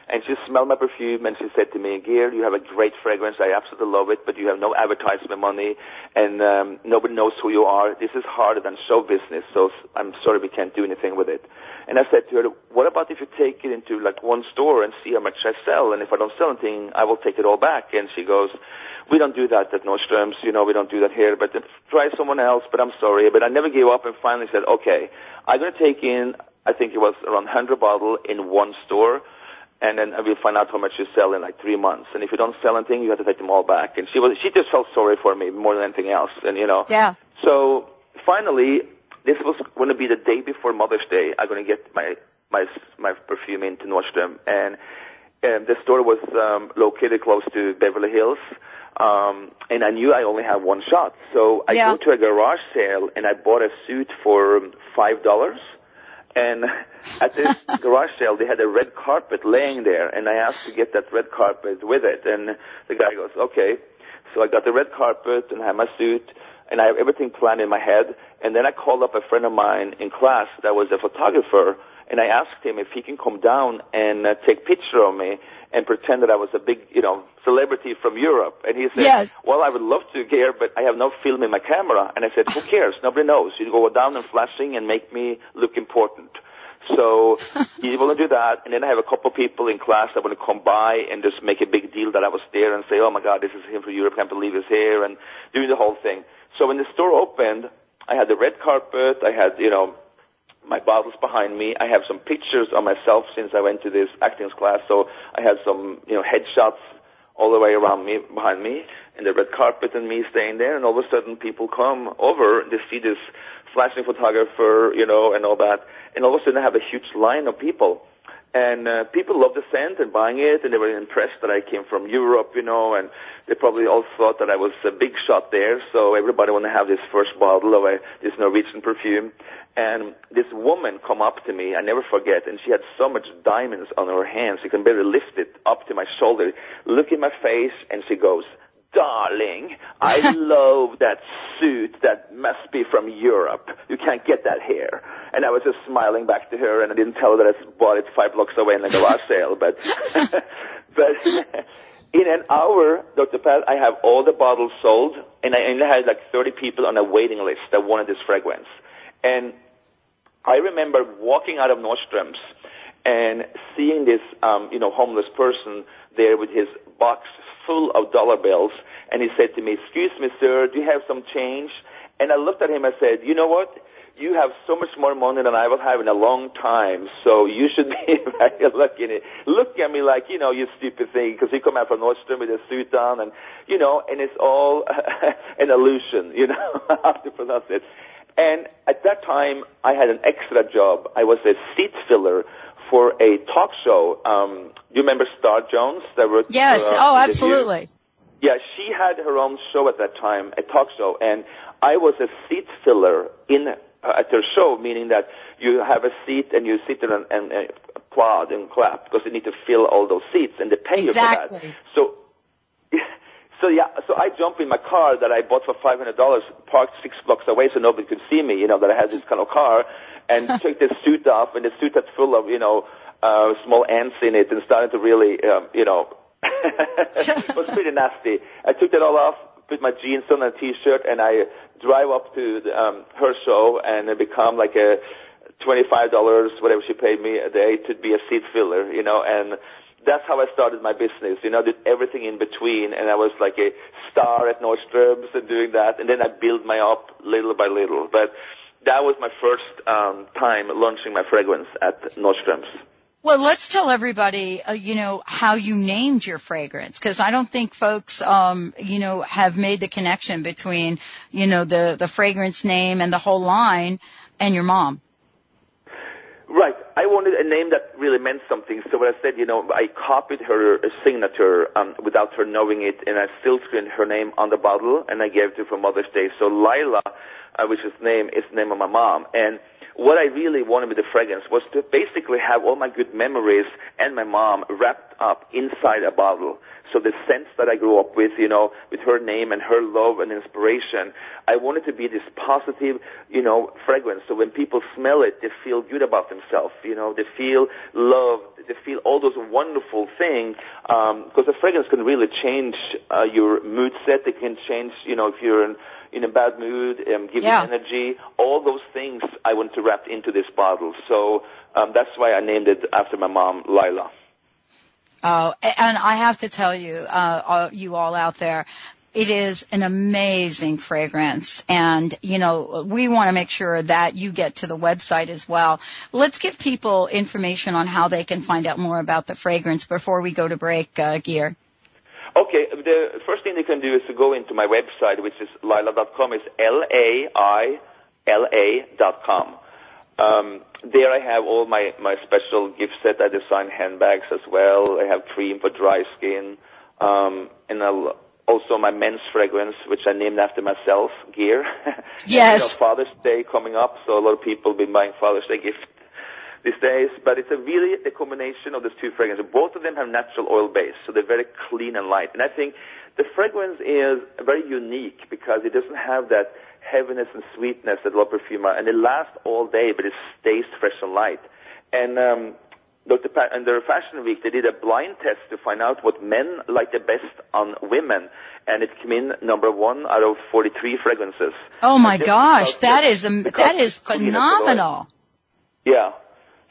and she smelled my perfume, and she said to me, "Geir, you have a great fragrance. I absolutely love it, but you have no advertisement money, and um, nobody knows who you are. This is harder than show business, so I'm sorry we can't do anything with it." And I said to her, "What about if you take it into like one store and see how much I sell, and if I don't sell anything, I will take it all back." And she goes, "We don't do that at Nordstrom's. You know, we don't do that here. But try someone else. But I'm sorry." But I never gave up, and finally said, "Okay, I'm going to take in. I think it was around 100 bottle in one store." And then we'll find out how much you sell in like three months. And if you don't sell anything, you have to take them all back. And she was, she just felt sorry for me more than anything else. And you know, Yeah. so finally, this was going to be the day before Mother's Day. I'm going to get my my my perfume into Nordstrom, and and the store was um, located close to Beverly Hills. Um, and I knew I only had one shot, so I Yeah. go to a garage sale and I bought a suit for five dollars. And (laughs) at this (laughs) garage sale, they had a red carpet laying there, and I asked to get that red carpet with it. And the guy goes, "Okay." So I got the red carpet and I had my suit, and I have everything planned in my head. And then I called up a friend of mine in class that was a photographer, and I asked him if he can come down and uh, take picture of me and pretend that I was a big, you know, celebrity from Europe. And he said, Yes. "Well, I would love to, Geir, but I have no film in my camera." And I said, "Who (laughs) cares? Nobody knows. You go down and flashing and make me look important." So (laughs) he want to do that, and then I have a couple of people in class that want to come by and just make a big deal that I was there and say, "Oh my God, this is him from Europe! I Can't believe he's here!" and doing the whole thing. So when the store opened, I had the red carpet. I had, you know, my bottles behind me. I have some pictures of myself since I went to this acting class. So I had some, you know, headshots all the way around me, behind me, and the red carpet and me staying there. And all of a sudden, people come over they see this flashing photographer, you know, and all that. And all of a sudden, I have a huge line of people. And uh, people love the scent and buying it, and they were impressed that I came from Europe, you know, and they probably all thought that I was a big shot there. So everybody want to have this first bottle of a, this Norwegian perfume. And this woman come up to me, I never forget, and she had so much diamonds on her hands, she can barely lift it up to my shoulder. Look in my face, and she goes, Darling, I (laughs) love that suit that must be from Europe. You can't get that here. And I was just smiling back to her, and I didn't tell her that I bought it five blocks away in a garage (laughs) sale, but, (laughs) but in an hour, Dr. Pat, I have all the bottles sold, and I only had like 30 people on a waiting list that wanted this fragrance. And I remember walking out of Nordstrom's and seeing this, um, you know, homeless person there with his box full of dollar bills, and he said to me, "Excuse me, sir, do you have some change?" And I looked at him and said, "You know what? You have so much more money than I will have in a long time, so you should (laughs) be very lucky in it. Look at me like, you know, you stupid thing, because he come out from Nordstrom with a suit on, and, you know, and it's all (laughs) an illusion, you know, (laughs) how to pronounce it. And at that time, I had an extra job. I was a seat filler for a talk show. Um, do you remember Star Jones? That wrote, Yes. uh, oh, absolutely. Yeah, she had her own show at that time, a talk show, and I was a seat filler in uh, at her show, meaning that you have a seat and you sit there and, and, and applaud and clap because you need to fill all those seats, and they pay you for that. So, so yeah, so I jump in my car that I bought for five hundred dollars, parked six blocks away so nobody could see me, you know, that I had this kind of car, and (laughs) took the suit off, and the suit that's full of, you know, uh, small ants in it, and started to really, um, you know, it (laughs) was pretty nasty. I took that all off, put my jeans on and a t-shirt, and I drive up to the, um, her show, and it become like a twenty-five dollars, whatever she paid me a day, to be a seat filler, you know, and that's how I started my business. You know, did everything in between, and I was like a star at Nordstrom's and doing that, and then I built my up little by little. But that was my first um, time launching my fragrance at Nordstrom's. Well, let's tell everybody, uh, you know, how you named your fragrance, because I don't think folks, um, you know, have made the connection between, you know, the the fragrance name and the whole line and your mom. Right. I wanted a name that really meant something. So when I said, you know, I copied her signature um, without her knowing it, and I still screened her name on the bottle, and I gave it to her for Mother's Day. So Laila, uh, which is name, is the name of my mom. And what I really wanted with the fragrance was to basically have all my good memories and my mom wrapped up inside a bottle. So the scents that I grew up with, you know, with her name and her love and inspiration, I wanted to be this positive, you know, fragrance. So when people smell it, they feel good about themselves, you know, they feel love, they feel all those wonderful things, because a fragrance can really change uh, your mood set. It can change, you know, if you're in, in a bad mood, um, give Yeah. you energy. All those things I want to wrap into this bottle. So um, that's why I named it after my mom, Laila. Oh, and I have to tell you, uh, all, you all out there, it is an amazing fragrance. And, you know, we want to make sure that you get to the website as well. Let's give people information on how they can find out more about the fragrance before we go to break, uh, Geir. Okay, the first thing they can do is to go into my website, which is laila.com. It's L-A-I-L-A dot com. Um, there I have all my, my special gift set. I design handbags as well. I have cream for dry skin. Um, and I'll, also my men's fragrance, which I named after myself, Geir. (laughs) Yes. you know, Father's Day coming up, so a lot of people have been buying Father's Day gifts these days. But it's a really a combination of these two fragrances. Both of them have natural oil base, so they're very clean and light. And I think the fragrance is very unique because it doesn't have that heaviness and sweetness that a lot of perfume are, and it lasts all day, but it stays fresh and light. And um, Dr. Pat, under Fashion Week, they did a blind test to find out what men like the best on women, and it came in number one out of 43 fragrances. Oh my gosh, that is that is it's clean and oil. phenomenal. Yeah.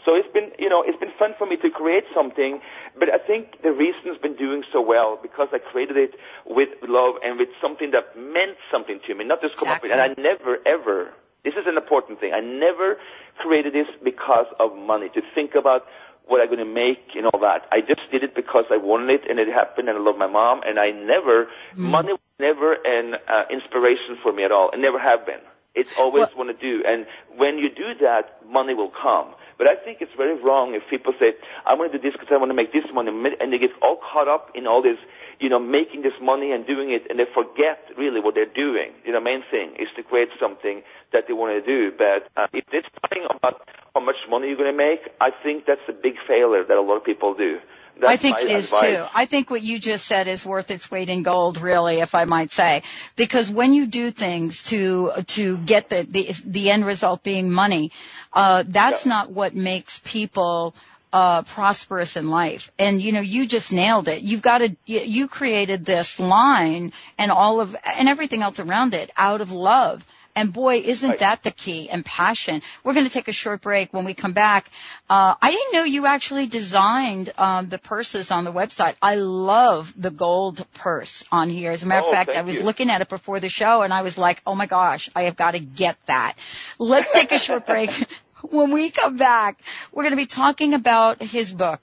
So it's been, you know, it's been fun for me to create something, but I think the reason it's been doing so well because I created it with love and with something that meant something to me, not just come up with. And I never ever. This is an important thing. I never created this because of money to think about what I'm going to make and all that. I just did it because I wanted it and it happened and I love my mom and I never, money was never an uh, inspiration for me at all and never have been. It's always want to do. And when you do that, money will come. But I think it's very wrong if people say, I want to do this because I want to make this money, and they get all caught up in all this, you know, making this money and doing it, and they forget really what they're doing. You know, main thing is to create something that they want to do. But uh, if it's talking about how much money you're going to make, I think that's a big failure that a lot of people do. That's I think it is advice. too. I think what you just said is worth its weight in gold, really, if I might say, because when you do things to to get the the, the end result being money, uh, that's not what makes people uh, prosperous in life. And you know, you just nailed it. You've got to you, you created this line and all of and everything else around it out of love. And boy, isn't that the key and passion. We're going to take a short break. When we come back, uh, I didn't know you actually designed um, the purses on the website. I love the gold purse on here. As a matter of Oh, fact, I was you. looking at it before the show and I was like, oh my gosh, I have got to get that. Let's take a short break. (laughs) When we come back, we're going to be talking about his book.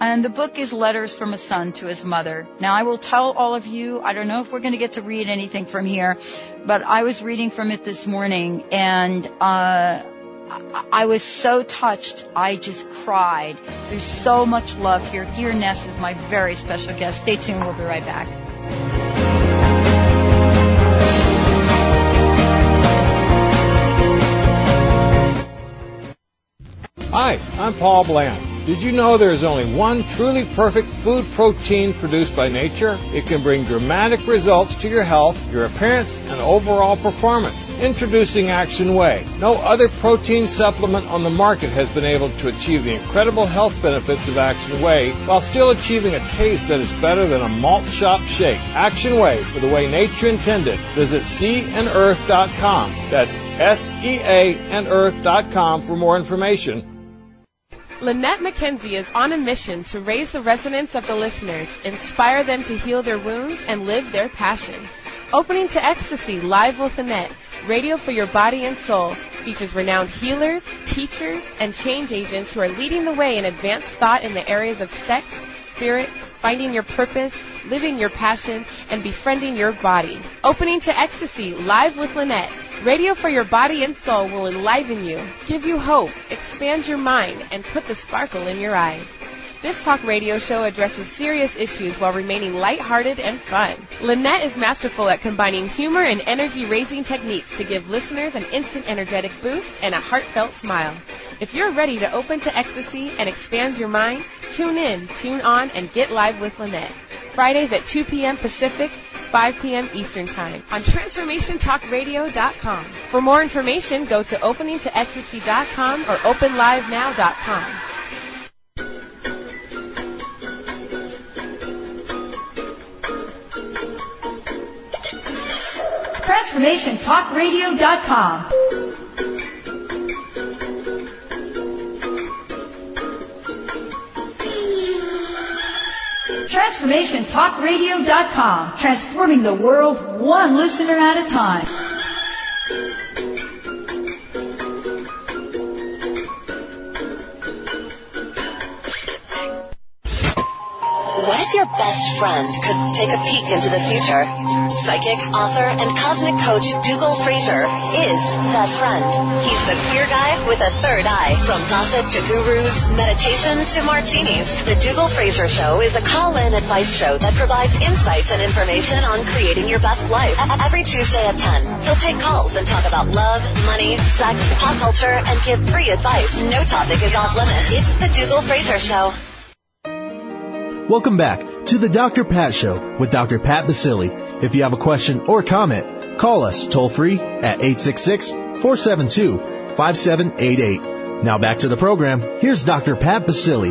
And the book is Letters from a Son to His Mother. Now, I will tell all of you, I don't know if we're going to get to read anything from here, but I was reading from it this morning and, uh, I- was so touched. I just cried. There's so much love here. Geir Ness is my very special guest. Stay tuned. We'll be right back. Hi, I'm Paul Bland. Did you know there is only one truly perfect food protein produced by nature? It can bring dramatic results to your health, your appearance, and overall performance. Introducing Action Whey. No other protein supplement on the market has been able to achieve the incredible health benefits of Action Whey while still achieving a taste that is better than a malt shop shake. Action Whey for the way nature intended. Visit seaandearth.com. That's S-E-A and earth.com for more information. Lynette McKenzie is on a mission to raise the resonance of the listeners, inspire them to heal their wounds, and live their passion. Opening to Ecstasy Live with Lynette, radio for your body and soul, features renowned healers, teachers, and change agents who are leading the way in advanced thought in the areas of sex, spirit, finding your purpose, living your passion, and befriending your body. Opening to Ecstasy Live with Lynette. Radio for your body and soul will enliven you, give you hope, expand your mind, and put the sparkle in your eyes. This talk radio show addresses serious issues while remaining lighthearted and fun. Lynette is masterful at combining humor and energy raising techniques to give listeners an instant energetic boost and a heartfelt smile. If you're ready to open to ecstasy and expand your mind, tune in, tune on, and get live with Lynette. Fridays at 2 p.m. Pacific, 5 p.m. Eastern Time on TransformationTalkRadio.com. For more information, go to OpeningToEcstasy.com or OpenLiveNow.com. TransformationTalkRadio.com. TransformationTalkRadio.com. Transforming the world one listener at a time. Friend could take a peek into the future. Psychic, author, and cosmic coach Dougal Fraser is that friend. He's the queer guy with a third eye. From gossip to gurus, meditation to martinis, the Dougal Fraser Show is a call-in advice show that provides insights and information on creating your best life. Every Tuesday at 10, he'll take calls and talk about love, money, sex, pop culture, and give free advice. No topic is off limits. It's the Dougal Fraser Show. Welcome back to the Dr. Pat Show with Dr. Pat Baccili. If you have a question or comment, call us toll free at 866-472-5788. Now back to the program. Here's Dr. Pat Baccili.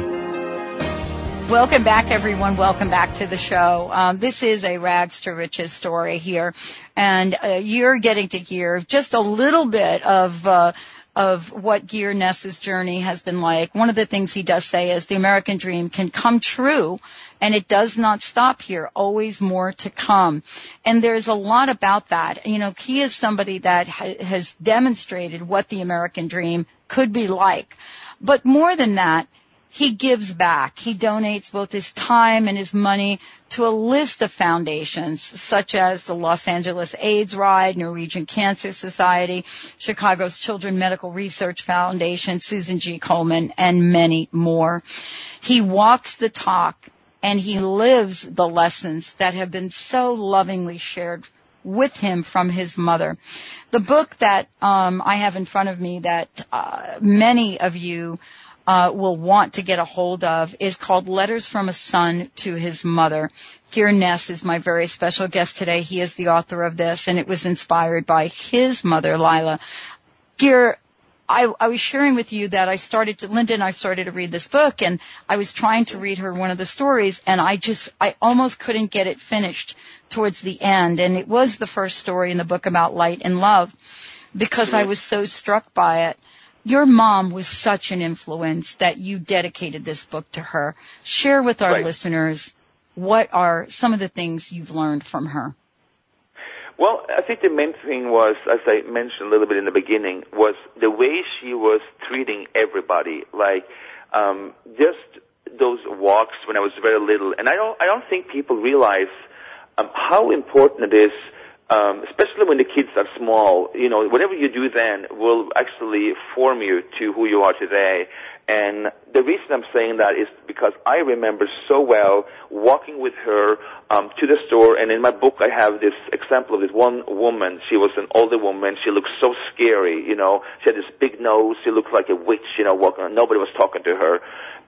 Welcome back, everyone. Welcome back to the show. Um, this is a rags to riches story here, and uh, you're getting to hear just a little bit of. Uh, of what Geir Ness's journey has been like. One of the things he does say is the American dream can come true and it does not stop here. Always more to come. And there's a lot about that. You know, he is somebody that ha- has demonstrated what the American dream could be like. But more than that, he gives back. He donates both his time and his money to a list of foundations such as the Los Angeles AIDS Ride, Norwegian Cancer Society, Chicago's Children Medical Research Foundation, Susan G. Komen, and many more. He walks the talk and he lives the lessons that have been so lovingly shared with him from his mother. The book that um, I have in front of me that uh, many of you uh, will want to get a hold of is called Letters from a Son to His Mother. Geir Ness is my very special guest today. He is the author of this, and it was inspired by his mother, Laila. Geir, I, I, was sharing with you that I started to, Linda and I started to read this book and I was trying to read her one of the stories and I just, I almost couldn't get it finished towards the end. And it was the first story in the book about light and love because I was so struck by it. Your mom was such an influence that you dedicated this book to her. Share with our Right. listeners what are some of the things you've learned from her. Well, I think the main thing was, as I mentioned a little bit in the beginning, was the way she was treating everybody. Like, um, just those walks when I was very little, and I don't, I don't think people realize um, how important it is, um, especially when the kids are small. You know, whatever you do then will actually form you to who you are today. And the reason I'm saying that is because I remember so well walking with her to the store, and in my book I have this example of this one woman. She was an older woman. She looked so scary, you know. She had this big nose. She looked like a witch, you know. Walking, nobody was talking to her.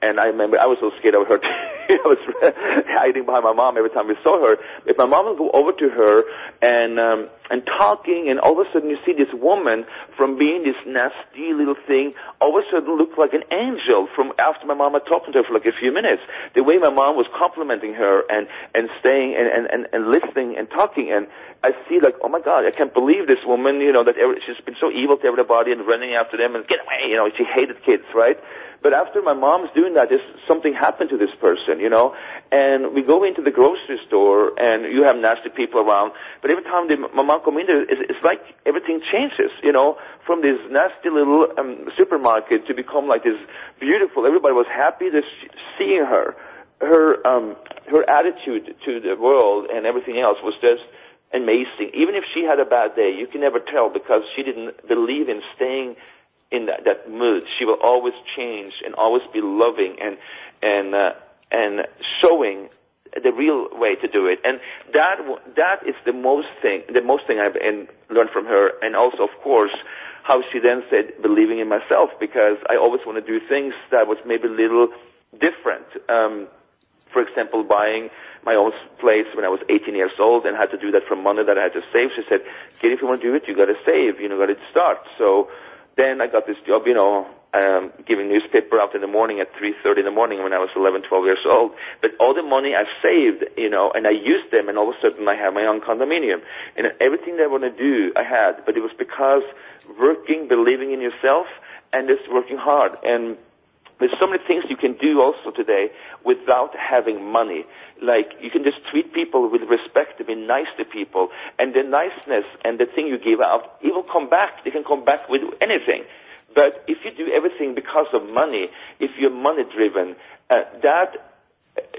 And I remember I was so scared of her. (laughs) I was (laughs) hiding behind my mom every time we saw her. If my mom would go over to her and um, and talking, and all of a sudden you see this woman from being this nasty little thing, all of a sudden look like an angel from after my mom had talked to her for like a few minutes. The way my mom was complimenting her and and staying and and and, and listening and talking, and I see like, oh my God, I can't believe this woman. You know that every, she's been so evil to everybody and running after them and get away. You know she hated kids, right? But after my mom's doing that, there's something happened to this person, you know. And we go into the grocery store, and you have nasty people around. But every time the, my mom come in there, it's, it's like everything changes, you know, from this nasty little um, supermarket to become like this beautiful. Everybody was happy just seeing her. Her um, her attitude to the world and everything else was just amazing. Even if she had a bad day, you can never tell because she didn't believe in staying in that, that mood. She will always change and always be loving and and uh, and showing the real way to do it. And that that is the most thing, the most thing I've learned from her. And also, of course, how she then said believing in myself because I always want to do things that was maybe a little different. Um, for example, buying my own place when I was 18 years old and had to do that from money that I had to save. She said, "Kid, if you want to do it, you got to save. You know, got to start." So then I got this job, you know, um, giving newspaper out in the morning at 3.30 in the morning when I was 11, 12 years old. But all the money I saved, you know, and I used them and all of a sudden I have my own condominium. And everything that I want to do, I had. But it was because working, believing in yourself, and just working hard. And there's so many things you can do also today without having money. Like you can just treat people with respect and be nice to people, and the niceness and the thing you give out, it will come back. They can come back with anything. But if you do everything because of money, if you're money driven, uh, that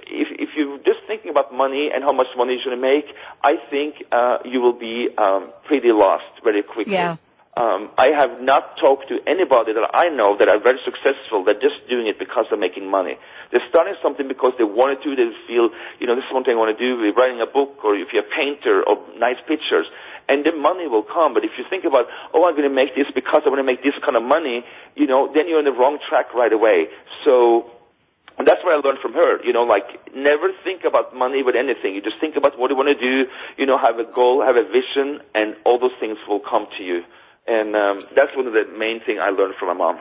if if you're just thinking about money and how much money you're going to make, I think uh, you will be um, pretty lost very quickly. Yeah. Um, I have not talked to anybody that I know that are very successful. They're just doing it because they're making money. They're starting something because they wanted to. They feel, you know, this is one thing I want to do. We're writing a book, or if you're a painter, or nice pictures, and the money will come. But if you think about, oh, I'm going to make this because I want to make this kind of money, you know, then you're on the wrong track right away. So and that's what I learned from her. You know, like never think about money with anything. You just think about what you want to do. You know, have a goal, have a vision, and all those things will come to you. And um, that's one of the main thing I learned from my mom.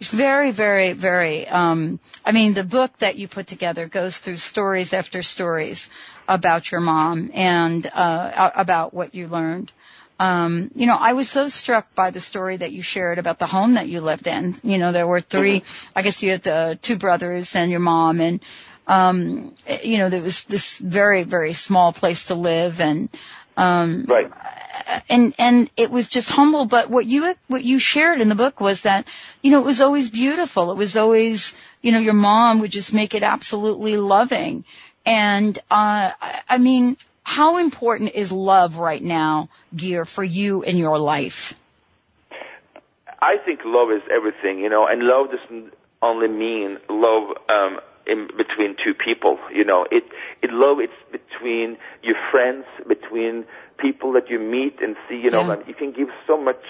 Very, very, very. Um, I mean, the book that you put together goes through stories after stories about your mom and uh, about what you learned. Um, you know, I was so struck by the story that you shared about the home that you lived in. You know, there were 3 mm-hmm. I guess you had the two brothers and your mom, and um, you know, there was this very, very small place to live, and um, right and and it was just humble. But what you what you shared in the book was that you know it was always beautiful. It was always you know your mom would just make it absolutely loving. And uh, I mean, how important is love right now, Geir, for you in your life? I think love is everything, you know, and love doesn't only mean love um, in between two people. You know, it it love it's between your friends, between people that you meet and see, you know, yeah. you can give so much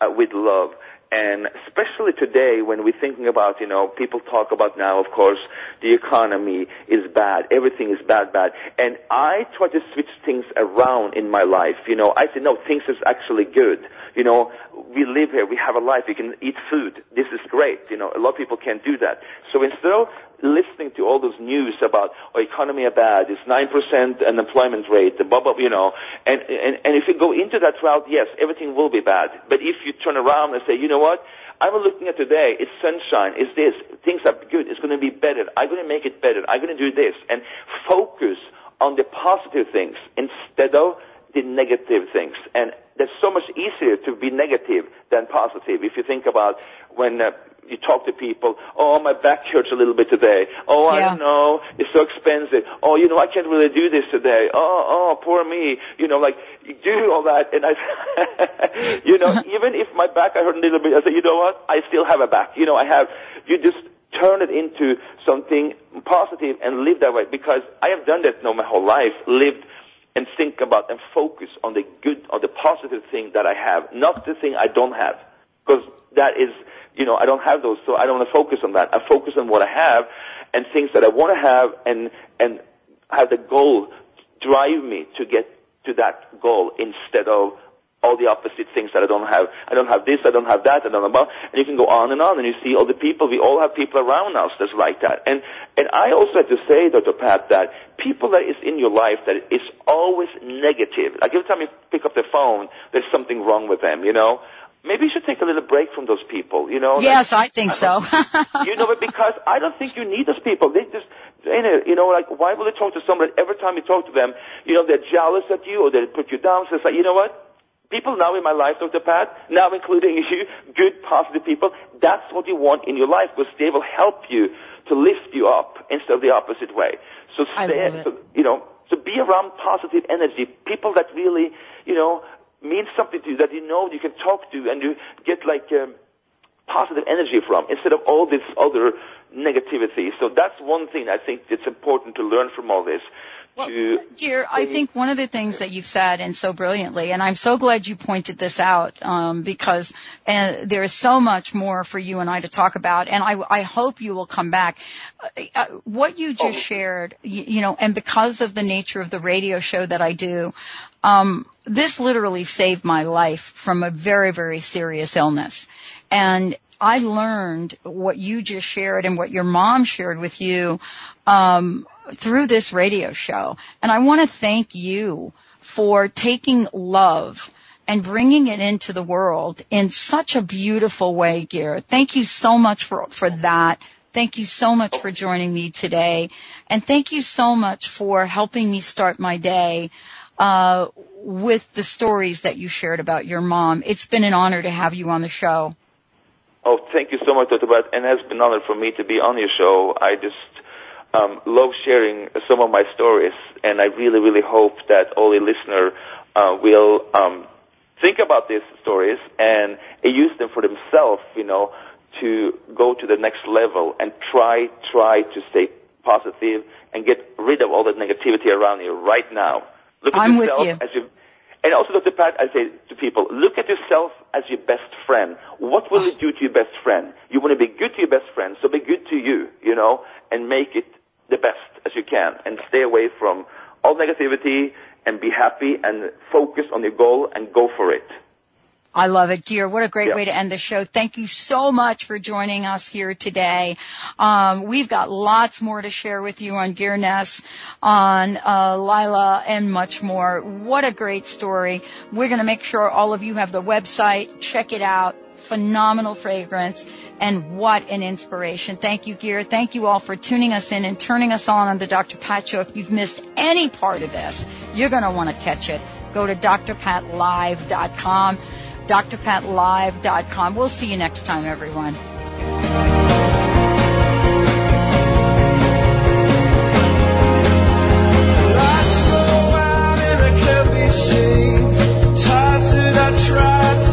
uh, with love. And especially today when we're thinking about, you know, people talk about now, of course, the economy is bad. Everything is bad, bad. And I try to switch things around in my life. You know, I say, no, things is actually good. You know, we live here, we have a life, we can eat food. This is great. You know, a lot of people can't do that. So instead of listening to all those news about oh, economy are bad, it's nine percent unemployment rate, the bubble, you know, and, and and if you go into that route, yes, everything will be bad. But if you turn around and say, you know what, I'm looking at today, it's sunshine, it's this, things are good, it's going to be better, I'm going to make it better, I'm going to do this, and focus on the positive things instead of the negative things. And that's so much easier to be negative than positive. If you think about when uh, you talk to people, oh, my back hurts a little bit today. Oh, I don't know, it's so expensive. Oh, you know, I can't really do this today. Oh, oh, poor me. You know, like, you do all that, and I, (laughs) you know, (laughs) even if my back I hurt a little bit, I say, you know what, I still have a back. You know, I have, you just turn it into something positive and live that way, because I have done that now my whole life, lived and think about and focus on the good, on the positive thing that I have, not the thing I don't have. Because that is, you know, I don't have those, so I don't want to focus on that. I focus on what I have and things that I want to have and, and have the goal drive me to get to that goal instead of all the opposite things that I don't have. I don't have this, I don't have that, I don't have and you can go on and on and you see all the people, we all have people around us that's like that. And, and I also have to say, Dr. Pat, that people that is in your life that is always negative, like every time you pick up the phone, there's something wrong with them, you know? Maybe you should take a little break from those people, you know? Yes, I think I so. (laughs) you know, but because I don't think you need those people. They just, you know, like, why will you talk to somebody every time you talk to them, you know, they're jealous at you or they put you down. So it's like, you know what? People now in my life, Dr. Pat, now including (laughs) you, good, positive people, that's what you want in your life because they will help you to lift you up instead of the opposite way. So stay, so, you know, so be around positive energy, people that really, you know, means something to you that you know you can talk to and you get like um, positive energy from instead of all this other negativity. So that's one thing I think it's important to learn from all this. Well, dear, I think one of the things that you've said and so brilliantly, and I'm so glad you pointed this out um, because uh, there is so much more for you and I to talk about, and I, I hope you will come back. Uh, uh, what you just oh. shared, you, you, know, and because of the nature of the radio show that I do, um, this literally saved my life from a very, very serious illness. And I learned what you just shared and what your mom shared with you um, through this radio show. And I want to thank you for taking love and bringing it into the world in such a beautiful way, Garrett. Thank you so much for, for that. Thank you so much for joining me today. And thank you so much for helping me start my day uh, with the stories that you shared about your mom. It's been an honor to have you on the show. Oh, thank you so much, Dr. Brett, and it's been an honor for me to be on your show. I just, um, love sharing some of my stories, and I really, really hope that all the listener uh, will um, think about these stories and use them for themselves. You know, to go to the next level and try, try to stay positive and get rid of all the negativity around you right now. Look at I'm yourself with you. as you and also, Dr. Pat, I say to people, look at yourself as your best friend. What will you do to your best friend? You want to be good to your best friend, so be good to you, you know, and make it the best as you can, and stay away from all negativity, and be happy, and focus on your goal, and go for it. I love it, Geir. What a great Yeah. way to end the show. Thank you so much for joining us here today. Um, we've got lots more to share with you on Geir Ness, on uh, Laila, and much more. What a great story. We're going to make sure all of you have the website. Check it out. Phenomenal fragrance. And what an inspiration. Thank you, Geir. Thank you all for tuning us in and turning us on on the Dr. Pat Show. If you've missed any part of this, you're going to want to catch it. Go to drpatlive.com drpatlive.com. We'll see you next time, everyone. Lights go out and I can't be seen. Times that I tried to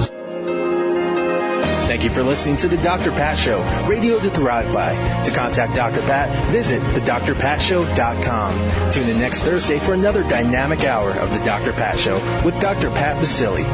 Thank you for listening to the Dr. Pat Show, radio to thrive by. To contact Dr. Pat, visit thedrpatshow.com. Tune in next Thursday for another dynamic hour of the Dr. Pat Show with Dr. Pat Baccili.